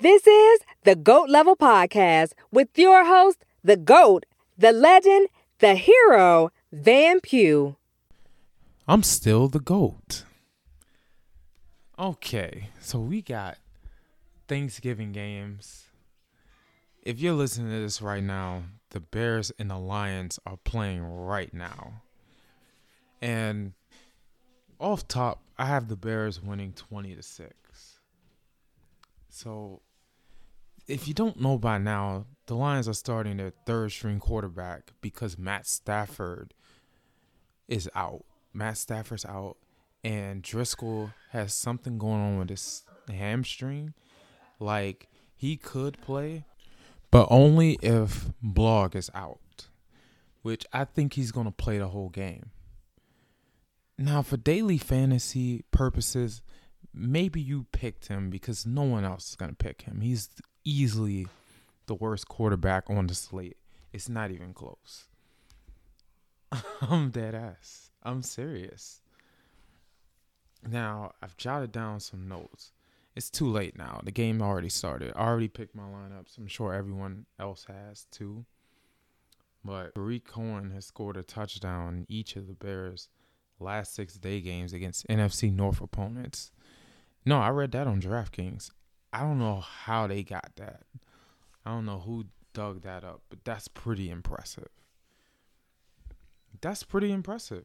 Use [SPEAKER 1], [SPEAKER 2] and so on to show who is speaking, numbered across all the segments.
[SPEAKER 1] This is the GOAT Level Podcast with your host, the GOAT, the legend, the hero, Van Pugh.
[SPEAKER 2] I'm still the GOAT. Okay, so we got Thanksgiving games. If you're listening to this right now, the Bears and the Lions are playing right now. And off top, I have the Bears winning 20 to 6. So if you don't know by now, the Lions are starting their third string quarterback because Matt Stafford is out. Matt Stafford's out, and Driskel has something going on with his hamstring. Like he could play, but only if Blog is out, which I think he's going to play the whole game. Now, for daily fantasy purposes, maybe you picked him because no one else is going to pick him. He's easily the worst quarterback on the slate. It's not even close. I'm dead ass. I'm serious. Now, I've jotted down some notes. It's too late now. The game already started. I already picked my lineups. I'm sure everyone else has too. But Tarik Cohen has scored a touchdown in each of the Bears' last six day games against NFC North opponents. No, I read that on DraftKings. I don't know how they got that. I don't know who dug that up, but that's pretty impressive. That's pretty impressive.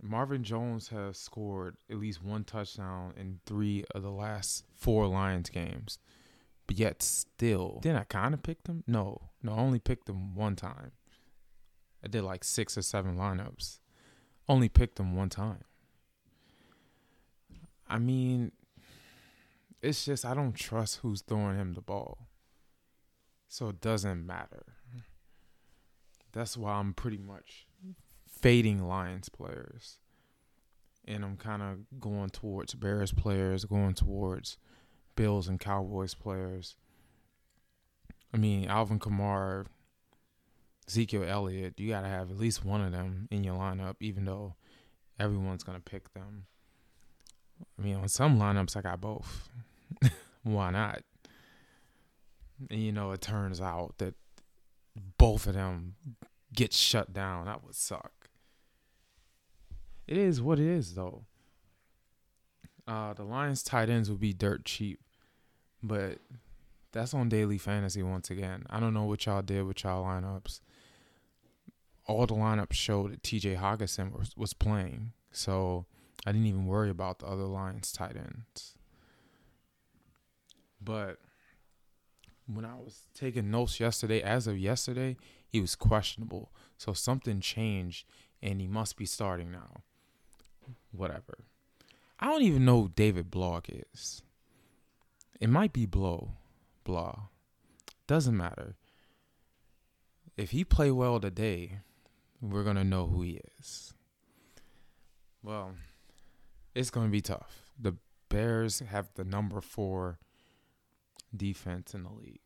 [SPEAKER 2] Marvin Jones has scored at least one touchdown in three of the last four Lions games. But yet still, didn't I kind of pick them? No, no, I only picked them one time. I did like six or seven lineups. Only picked them one time. I mean, it's just I don't trust who's throwing him the ball. So it doesn't matter. That's why I'm pretty much fading Lions players. And I'm kind of going towards Bears players, going towards Bills and Cowboys players. I mean, Alvin Kamara, Ezekiel Elliott, you got to have at least one of them in your lineup, even though everyone's going to pick them. I mean, on some lineups, I got both. Why not? And you know, it turns out that both of them get shut down. That would suck. It is what it is, though. Uh, the Lions tight ends would be dirt cheap, but that's on daily fantasy once again. I don't know what y'all did with y'all lineups. All the lineups showed that T.J. Hockenson was, was playing, so I didn't even worry about the other Lions tight ends. But when I was taking notes yesterday, as of yesterday, he was questionable. So something changed and he must be starting now. Whatever. I don't even know who David Blog is. It might be Blow. Blah. Doesn't matter. If he play well today, we're gonna know who he is. Well, it's gonna be tough. The Bears have the number four defense in the league.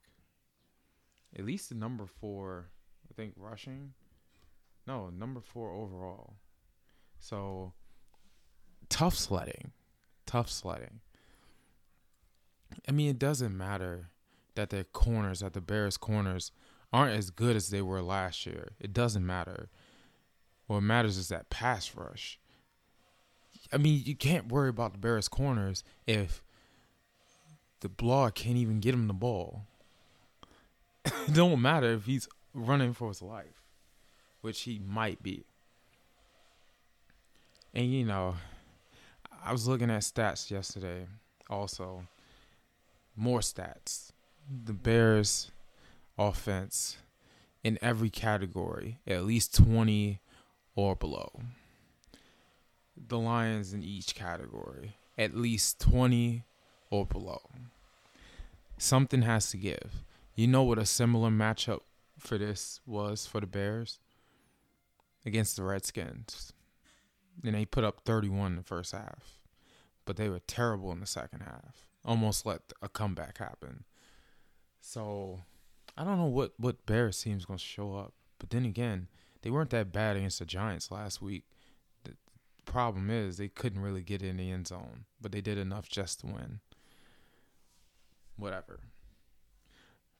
[SPEAKER 2] At least the number four, I think, rushing. No, number four overall. So tough sledding. Tough sledding. I mean, it doesn't matter that their corners, that the Bears' corners, aren't as good as they were last year. It doesn't matter. What matters is that pass rush. I mean, you can't worry about the Bears' corners if the blog can't even get him the ball. it don't matter if he's running for his life, which he might be. And you know, I was looking at stats yesterday also. More stats. The Bears offense in every category, at least 20 or below. The Lions in each category, at least 20 or below. Something has to give. You know what a similar matchup for this was for the Bears against the Redskins. And they put up 31 in the first half. But they were terrible in the second half. Almost let a comeback happen. So I don't know what, what Bears team's gonna show up. But then again, they weren't that bad against the Giants last week. The problem is they couldn't really get in the end zone, but they did enough just to win. Whatever.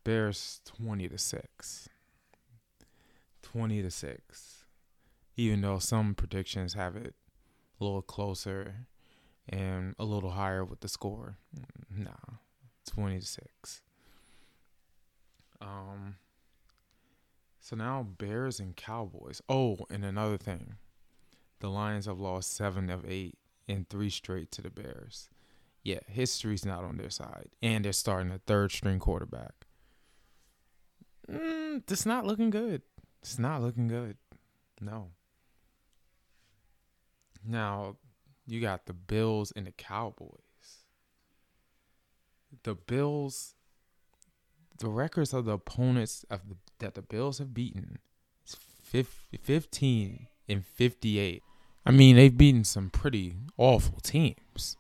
[SPEAKER 2] Bears 20 to 6. 20 to 6. Even though some predictions have it a little closer and a little higher with the score. Nah. 20 to 6. Um so now Bears and Cowboys. Oh, and another thing. The Lions have lost 7 of 8 and 3 straight to the Bears. Yeah, history's not on their side and they're starting a third string quarterback mm, it's not looking good. It's not looking good. No. Now, you got the Bills and the Cowboys. The Bills, the records of the opponents of the, that the Bills have beaten is 15 and 58. I mean, they've beaten some pretty awful teams.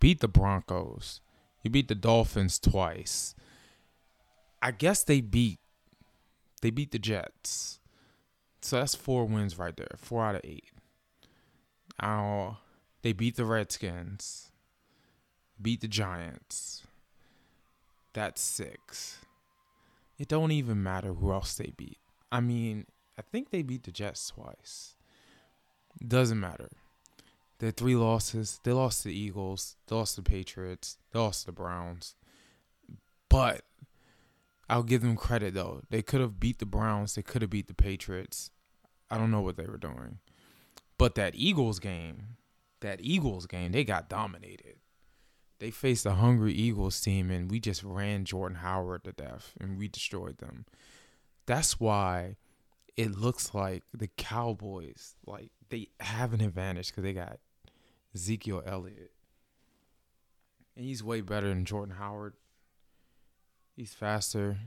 [SPEAKER 2] Beat the Broncos. You beat the Dolphins twice. I guess they beat they beat the Jets. So that's four wins right there. Four out of eight. Now, they beat the Redskins. Beat the Giants. That's six. It don't even matter who else they beat. I mean, I think they beat the Jets twice. Doesn't matter. Their three losses. They lost to the Eagles. They lost to the Patriots. They lost to the Browns. But I'll give them credit though. They could have beat the Browns. They could have beat the Patriots. I don't know what they were doing. But that Eagles game, that Eagles game, they got dominated. They faced a hungry Eagles team and we just ran Jordan Howard to death and we destroyed them. That's why it looks like the Cowboys like they have an advantage because they got Ezekiel Elliott. And he's way better than Jordan Howard. He's faster.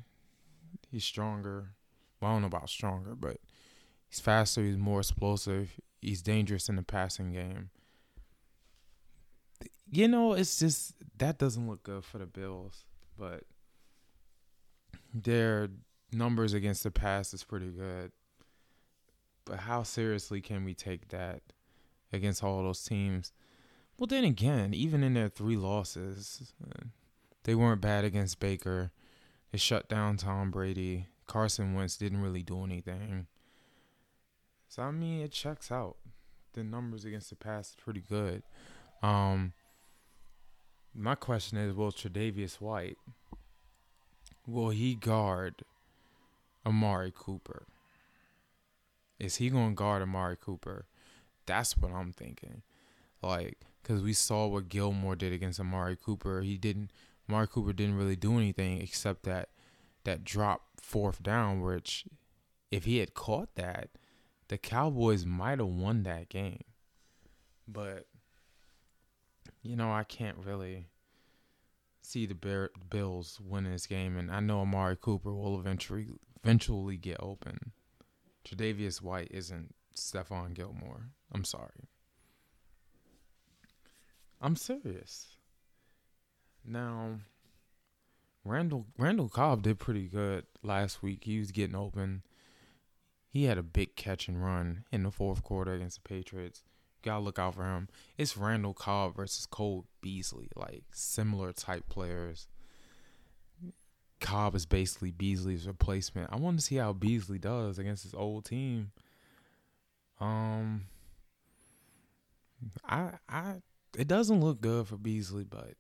[SPEAKER 2] He's stronger. Well, I don't know about stronger, but he's faster. He's more explosive. He's dangerous in the passing game. You know, it's just that doesn't look good for the Bills, but their numbers against the pass is pretty good. But how seriously can we take that against all those teams? Well, then again, even in their three losses, they weren't bad against Baker. They shut down Tom Brady. Carson Wentz didn't really do anything. So I mean, it checks out. The numbers against the pass is pretty good. Um, my question is, will Tre'Davious White will he guard Amari Cooper? Is he going to guard Amari Cooper? That's what I'm thinking. Like, because we saw what Gilmore did against Amari Cooper. He didn't Amari Cooper didn't really do anything except that that drop fourth down, which if he had caught that, the Cowboys might have won that game. But you know, I can't really see the Bear, Bills winning this game, and I know Amari Cooper will eventually eventually get open. Tre'Davious White isn't Stephon Gilmore. I'm sorry. I'm serious. Now, Randall Randall Cobb did pretty good last week. He was getting open. He had a big catch and run in the fourth quarter against the Patriots. Gotta look out for him. It's Randall Cobb versus Cole Beasley, like similar type players. Cobb is basically Beasley's replacement. I want to see how Beasley does against his old team. Um, I I it doesn't look good for Beasley, but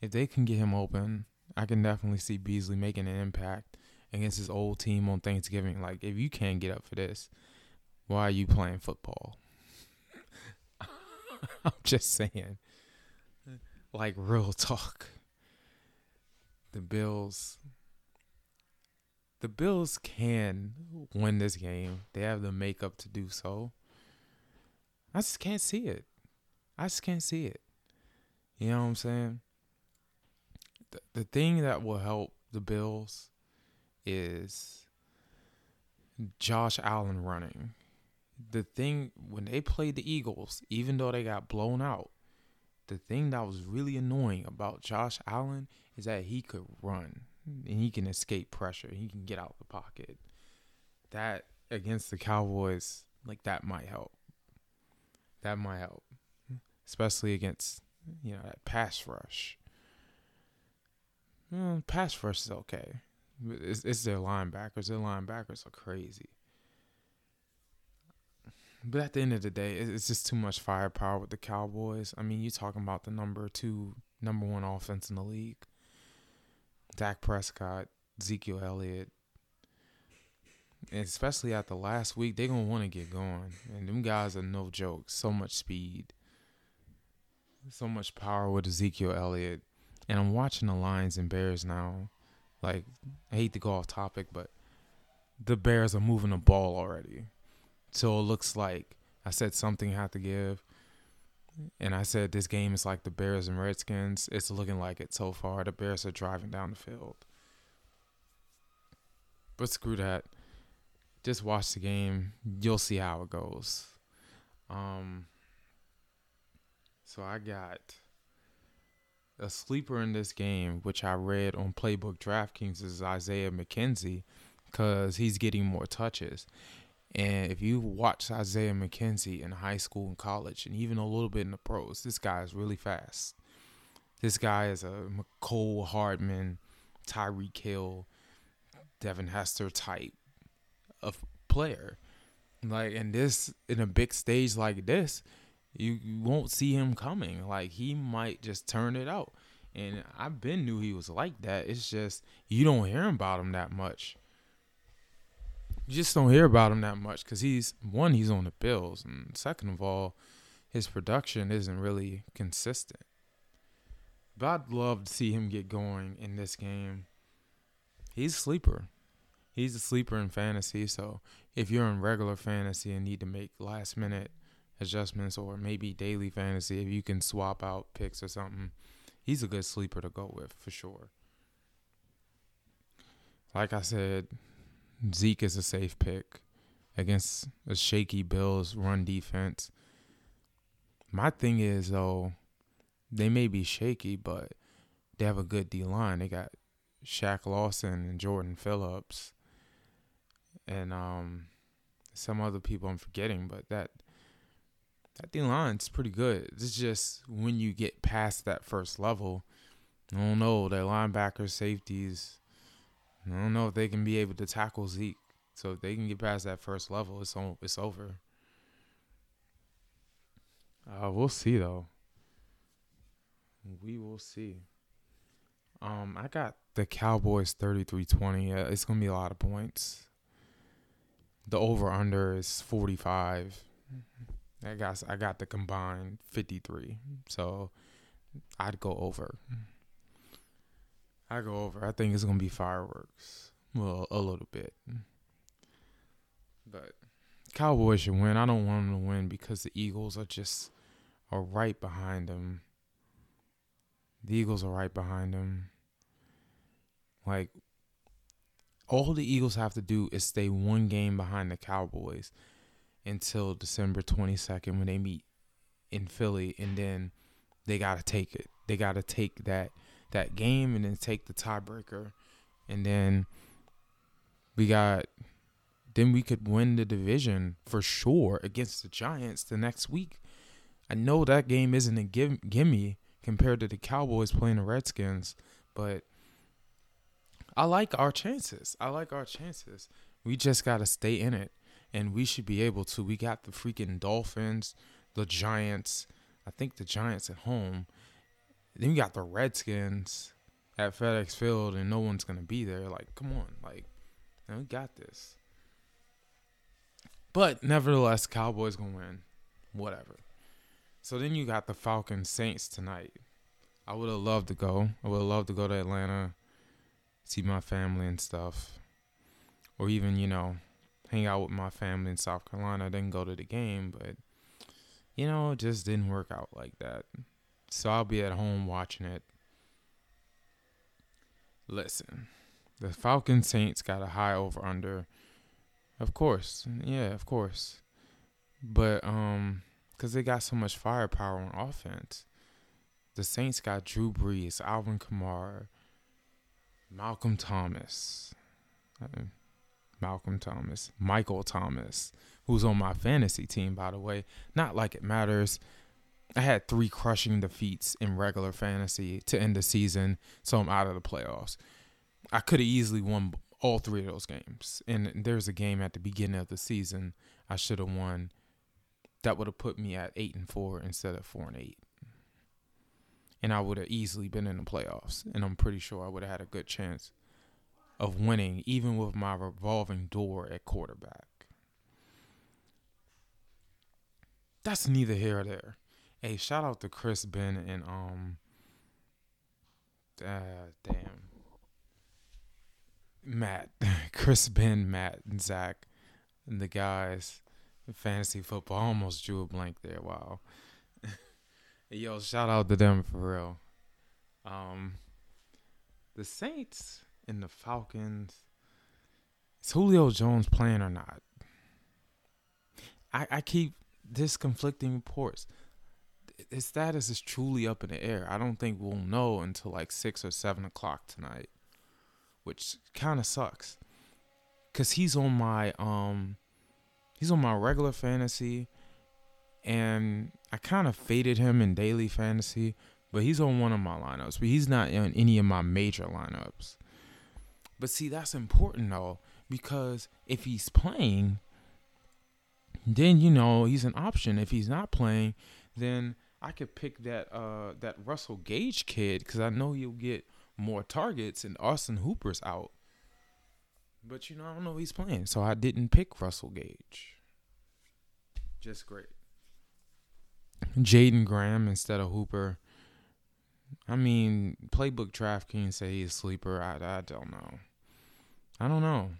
[SPEAKER 2] if they can get him open, I can definitely see Beasley making an impact against his old team on Thanksgiving. Like, if you can't get up for this, why are you playing football? I'm just saying. Like, real talk. The Bills. The Bills can win this game. They have the makeup to do so. I just can't see it. I just can't see it. You know what I'm saying? the, the thing that will help the Bills is Josh Allen running. The thing when they played the Eagles, even though they got blown out, the thing that was really annoying about Josh Allen is that he could run and he can escape pressure. He can get out of the pocket. That against the Cowboys, like that might help. That might help, especially against you know that pass rush. well, pass rush is okay. It's, it's their linebackers. Their linebackers are crazy. But at the end of the day, it's just too much firepower with the Cowboys. I mean, you're talking about the number two, number one offense in the league. Dak Prescott, Ezekiel Elliott. Especially at the last week, they're to want to get going. And them guys are no joke. So much speed. So much power with Ezekiel Elliott. And I'm watching the Lions and Bears now. Like, I hate to go off topic, but the Bears are moving the ball already. So it looks like I said something had to give. And I said this game is like the Bears and Redskins. It's looking like it so far. The Bears are driving down the field. But screw that. Just watch the game. You'll see how it goes. Um so I got a sleeper in this game, which I read on Playbook DraftKings is Isaiah McKenzie because he's getting more touches. And if you watch Isaiah McKenzie in high school and college, and even a little bit in the pros, this guy is really fast. This guy is a Mecole Hardman, Tyreek Hill, Devin Hester type of player. Like, in this, in a big stage like this, you, you won't see him coming. Like, he might just turn it out. And I've been knew he was like that. It's just, you don't hear about him that much you just don't hear about him that much because he's one, he's on the Bills, and second of all, his production isn't really consistent. But I'd love to see him get going in this game. He's a sleeper. He's a sleeper in fantasy. So if you're in regular fantasy and need to make last minute adjustments or maybe daily fantasy, if you can swap out picks or something, he's a good sleeper to go with for sure. Like I said, Zeke is a safe pick against a shaky Bills run defense. My thing is though, they may be shaky, but they have a good D line. They got Shaq Lawson and Jordan Phillips, and um, some other people I'm forgetting, but that that D line's pretty good. It's just when you get past that first level, I don't know, their linebackers, safeties, I don't know if they can be able to tackle Zeke. So if they can get past that first level, it's on, it's over. Uh, we'll see though. We will see. Um, I got the Cowboys 33-20. Uh, it's gonna be a lot of points. The over under is 45. Mm-hmm. I got I got the combined 53. So I'd go over. Mm-hmm. I go over. I think it's gonna be fireworks. Well, a little bit. But Cowboys should win. I don't want them to win because the Eagles are just are right behind them. The Eagles are right behind them. Like all the Eagles have to do is stay one game behind the Cowboys until December 22nd when they meet in Philly and then they got to take it. They got to take that that game and then take the tiebreaker, and then we got then we could win the division for sure against the Giants the next week. I know that game isn't a gimme compared to the Cowboys playing the Redskins, but I like our chances. I like our chances. We just got to stay in it, and we should be able to. We got the freaking Dolphins, the Giants. I think the Giants at home, then we got the Redskins at FedEx Field, and no one's gonna be there. Like, come on, like, we got this. But nevertheless, Cowboys gonna win. Whatever. So then you got the Falcons Saints tonight. I would have loved to go. I would have loved to go to Atlanta, see my family and stuff. Or even, you know, hang out with my family in South Carolina, I didn't go to the game, but you know, it just didn't work out like that. So I'll be at home watching it. Listen, the Falcon Saints got a high over under. Of course. Yeah, of course. But um cuz they got so much firepower on offense. The Saints got Drew Brees, Alvin Kamara, Malcolm Thomas. Malcolm Thomas, Michael Thomas, who's on my fantasy team by the way. Not like it matters I had three crushing defeats in regular fantasy to end the season, so I'm out of the playoffs. I could have easily won all three of those games. And there's a game at the beginning of the season I should have won that would have put me at eight and four instead of four and eight. And I would have easily been in the playoffs. And I'm pretty sure I would have had a good chance of winning, even with my revolving door at quarterback. That's neither here or there. Hey, shout out to Chris Ben and um uh, damn Matt, Chris Ben, Matt, and Zach, and the guys fantasy football. I almost drew a blank there. Wow. Yo, shout out to them for real. Um, the Saints and the Falcons. Is Julio Jones playing or not? I I keep this conflicting reports. His status is truly up in the air. I don't think we'll know until like six or seven o'clock tonight, which kind of sucks. Cause he's on my um he's on my regular fantasy, and I kind of faded him in daily fantasy, but he's on one of my lineups. But he's not in any of my major lineups. But see, that's important though, because if he's playing, then you know he's an option. If he's not playing, then I could pick that uh that Russell Gage kid because I know he'll get more targets and Austin Hooper's out. But you know, I don't know he's playing, so I didn't pick Russell Gage. Just great. Jaeden Graham instead of Hooper. I mean, playbook DraftKings say he's a sleeper. I, I don't know. I don't know.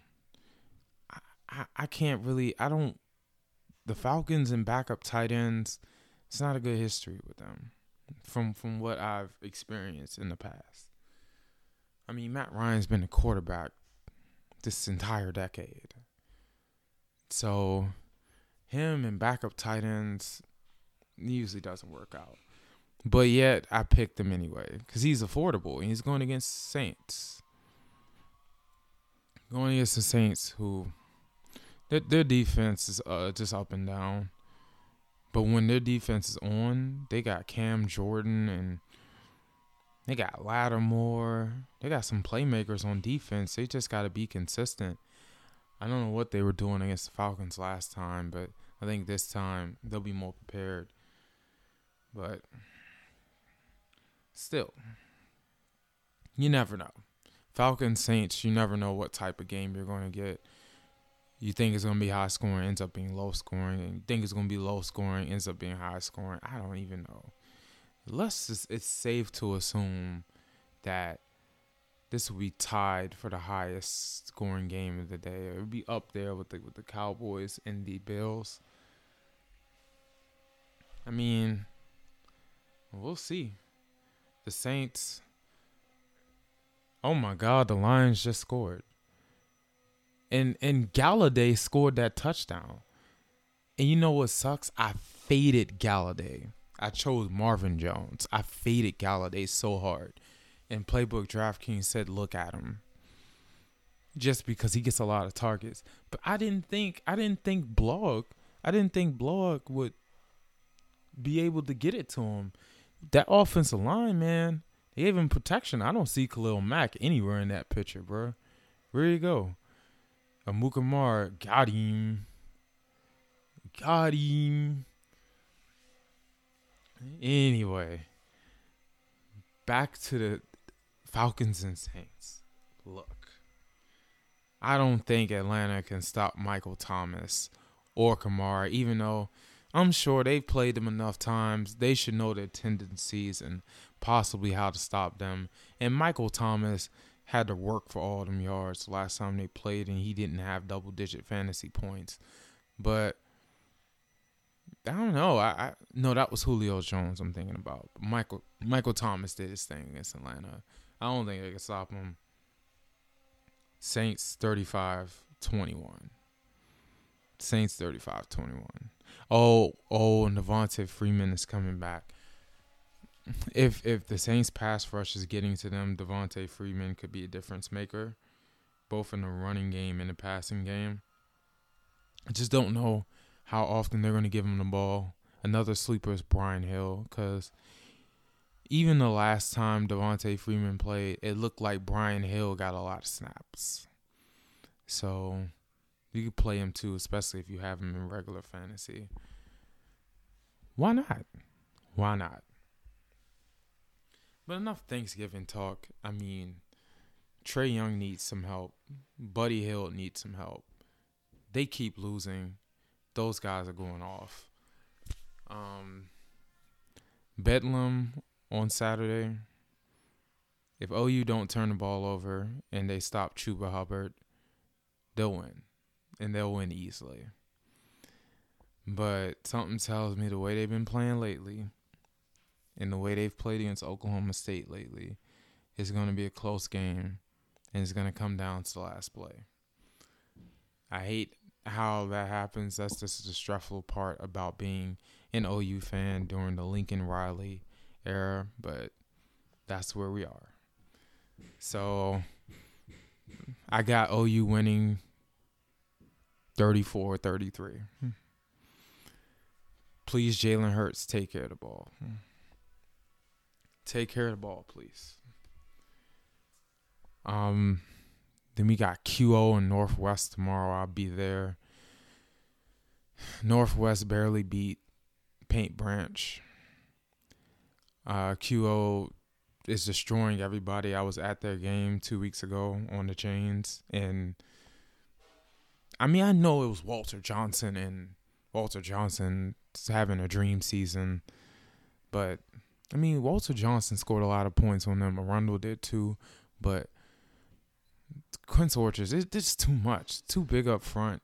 [SPEAKER 2] I, I, I can't really. I don't. The Falcons and backup tight ends. It's not a good history with them, from from what I've experienced in the past. I mean, Matt Ryan's been a quarterback this entire decade. So him and backup tight ends usually doesn't work out. But yet I picked him anyway because he's affordable and he's going against Saints. Going against the Saints, who their their defense is uh, just up and down. But when their defense is on, they got Cam Jordan and they got Lattimore. They got some playmakers on defense. They just got to be consistent. I don't know what they were doing against the Falcons last time, but I think this time they'll be more prepared. But still, you never know. Falcons Saints, you never know what type of game you're going to get. You think it's going to be high scoring, ends up being low scoring, and you think it's going to be low scoring, ends up being high scoring. I don't even know let's just, it's safe to assume that this will be tied for the highest scoring game of the day. It would be up there with the with the Cowboys and the Bills. I mean, we'll see. The Saints. Oh my God, the Lions just scored. And and Golladay scored that touchdown. And you know what sucks? I faded Golladay. I chose Marvin Jones. I faded Golladay so hard. And Playbook DraftKings said, look at him. Just because he gets a lot of targets. But I didn't think I didn't think Blog I didn't think Blog would be able to get it to him. That offensive line, man, they gave him protection. I don't see Khalil Mack anywhere in that picture, bro. Where you go? Amukamara got him. Got him. Anyway, back to the Falcons and Saints. Look, I don't think Atlanta can stop Michael Thomas or Kamara, even though I'm sure they've played them enough times. They should know their tendencies and possibly how to stop them. And Michael Thomas had to work for all them yards last time they played, and he didn't have double digit fantasy points. But I don't know. I, I no, that was Julio Jones. I'm thinking about Michael. Michael Thomas did his thing against Atlanta. I don't think they can stop him. Saints 35-21. Saints 35-21. Oh, oh, Devonta Freeman is coming back. If if the Saints pass rush is getting to them, Devonta Freeman could be a difference maker, both in the running game and the passing game. I just don't know how often they're going to give him the ball. another sleeper is Brian Hill because even the last time Devonta Freeman played, it looked like Brian Hill got a lot of snaps. So you could play him too, especially if you have him in regular fantasy. Why not? Why not? But enough Thanksgiving talk. I mean, Trae Young needs some help. Buddy Hield needs some help. They keep losing. Those guys are going off. Um, Bedlam on Saturday. If OU don't turn the ball over and they stop Chuba Hubbard, they'll win. And they'll win easily. But something tells me the way they've been playing lately and the way they've played against Oklahoma State lately is going to be a close game and it's going to come down to the last play. I hate how that happens. That's just the stressful part about being an OU fan during the Lincoln Riley era, but that's where we are. So I got OU winning 34 33. Please, Jalen Hurts, take care of the ball. Take care of the ball, please. Um, then we got QO and Northwest tomorrow. I'll be there. Northwest barely beat Paint Branch. Uh, QO is destroying everybody. I was at their game two weeks ago on the chains, and I mean, I know it was Walter Johnson and Walter Johnson having a dream season, but I mean, Walter Johnson scored a lot of points on them. Arundel did too, but Quince Orchards, it's too much, too big up front.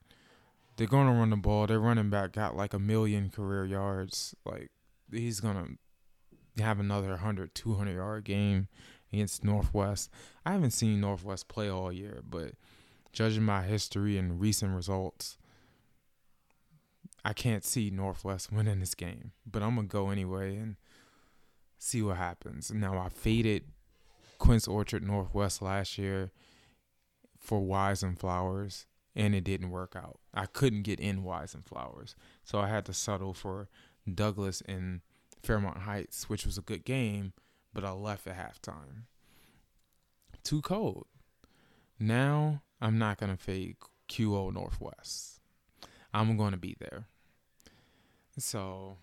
[SPEAKER 2] They're gonna run the ball. Their running back got like a million career yards. Like he's gonna have another 100, 200 yard game against Northwest. I haven't seen Northwest play all year, but judging by history and recent results, I can't see Northwest winning this game. But I'm gonna go anyway and see what happens. Now I faded Quince Orchard Northwest last year for Wise and Flowers, and it didn't work out. I couldn't get in Wise and Flowers, so I had to settle for Douglas and Fairmont Heights, which was a good game, but I left at halftime. Too cold. Now I'm not gonna fake QO Northwest. I'm gonna be there. So,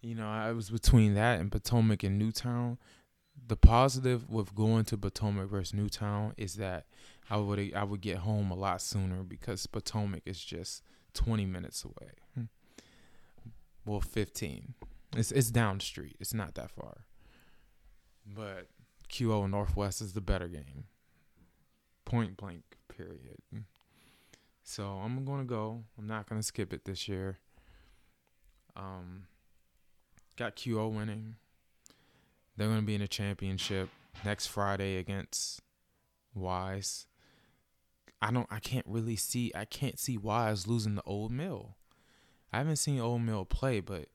[SPEAKER 2] you know, I was between that and Potomac and Newtown. The positive with going to Potomac versus Newtown is that I would I would get home a lot sooner because Potomac is just 20 minutes away. Well, 15. It's it's down the street. It's not that far. But QO Northwest is the better game. Point blank, period. So I'm gonna go. I'm not gonna skip it this year. Um, got QO winning. They're gonna be in a championship next Friday against Wise. I don't. I can't really see. I can't see Wise losing the Old Mill. I haven't seen Old Mill play, but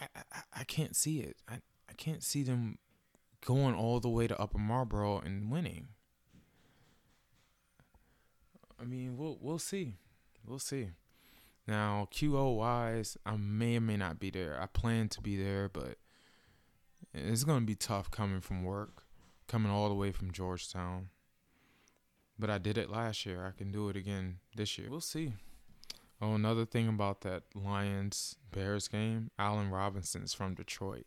[SPEAKER 2] I, I, I can't see it. I, I can't see them going all the way to Upper Marlboro and winning. I mean, we'll we'll see. We'll see. Now, QO wise, I may or may not be there. I plan to be there, but it's going to be tough coming from work, coming all the way from Georgetown. But I did it last year. I can do it again this year. We'll see. Oh, another thing about that Lions Bears game, Allen Robinson's from Detroit.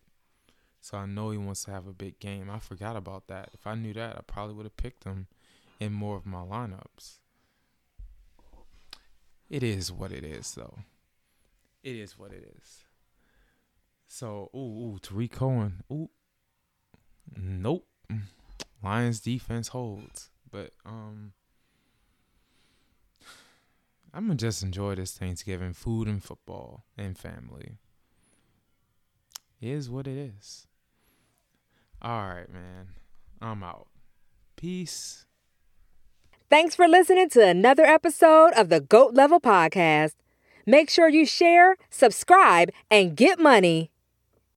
[SPEAKER 2] So I know he wants to have a big game. I forgot about that. If I knew that, I probably would have picked him in more of my lineups. It is what it is, though. It is what it is. So, ooh, ooh, Tarik Cohen. Ooh. Nope. Lions defense holds. But um I'm gonna just enjoy this Thanksgiving food and football and family. It is what it is. All right, man. I'm out. Peace.
[SPEAKER 1] Thanks for listening to another episode of the GOAT Level Podcast. Make sure you share, subscribe, and get money.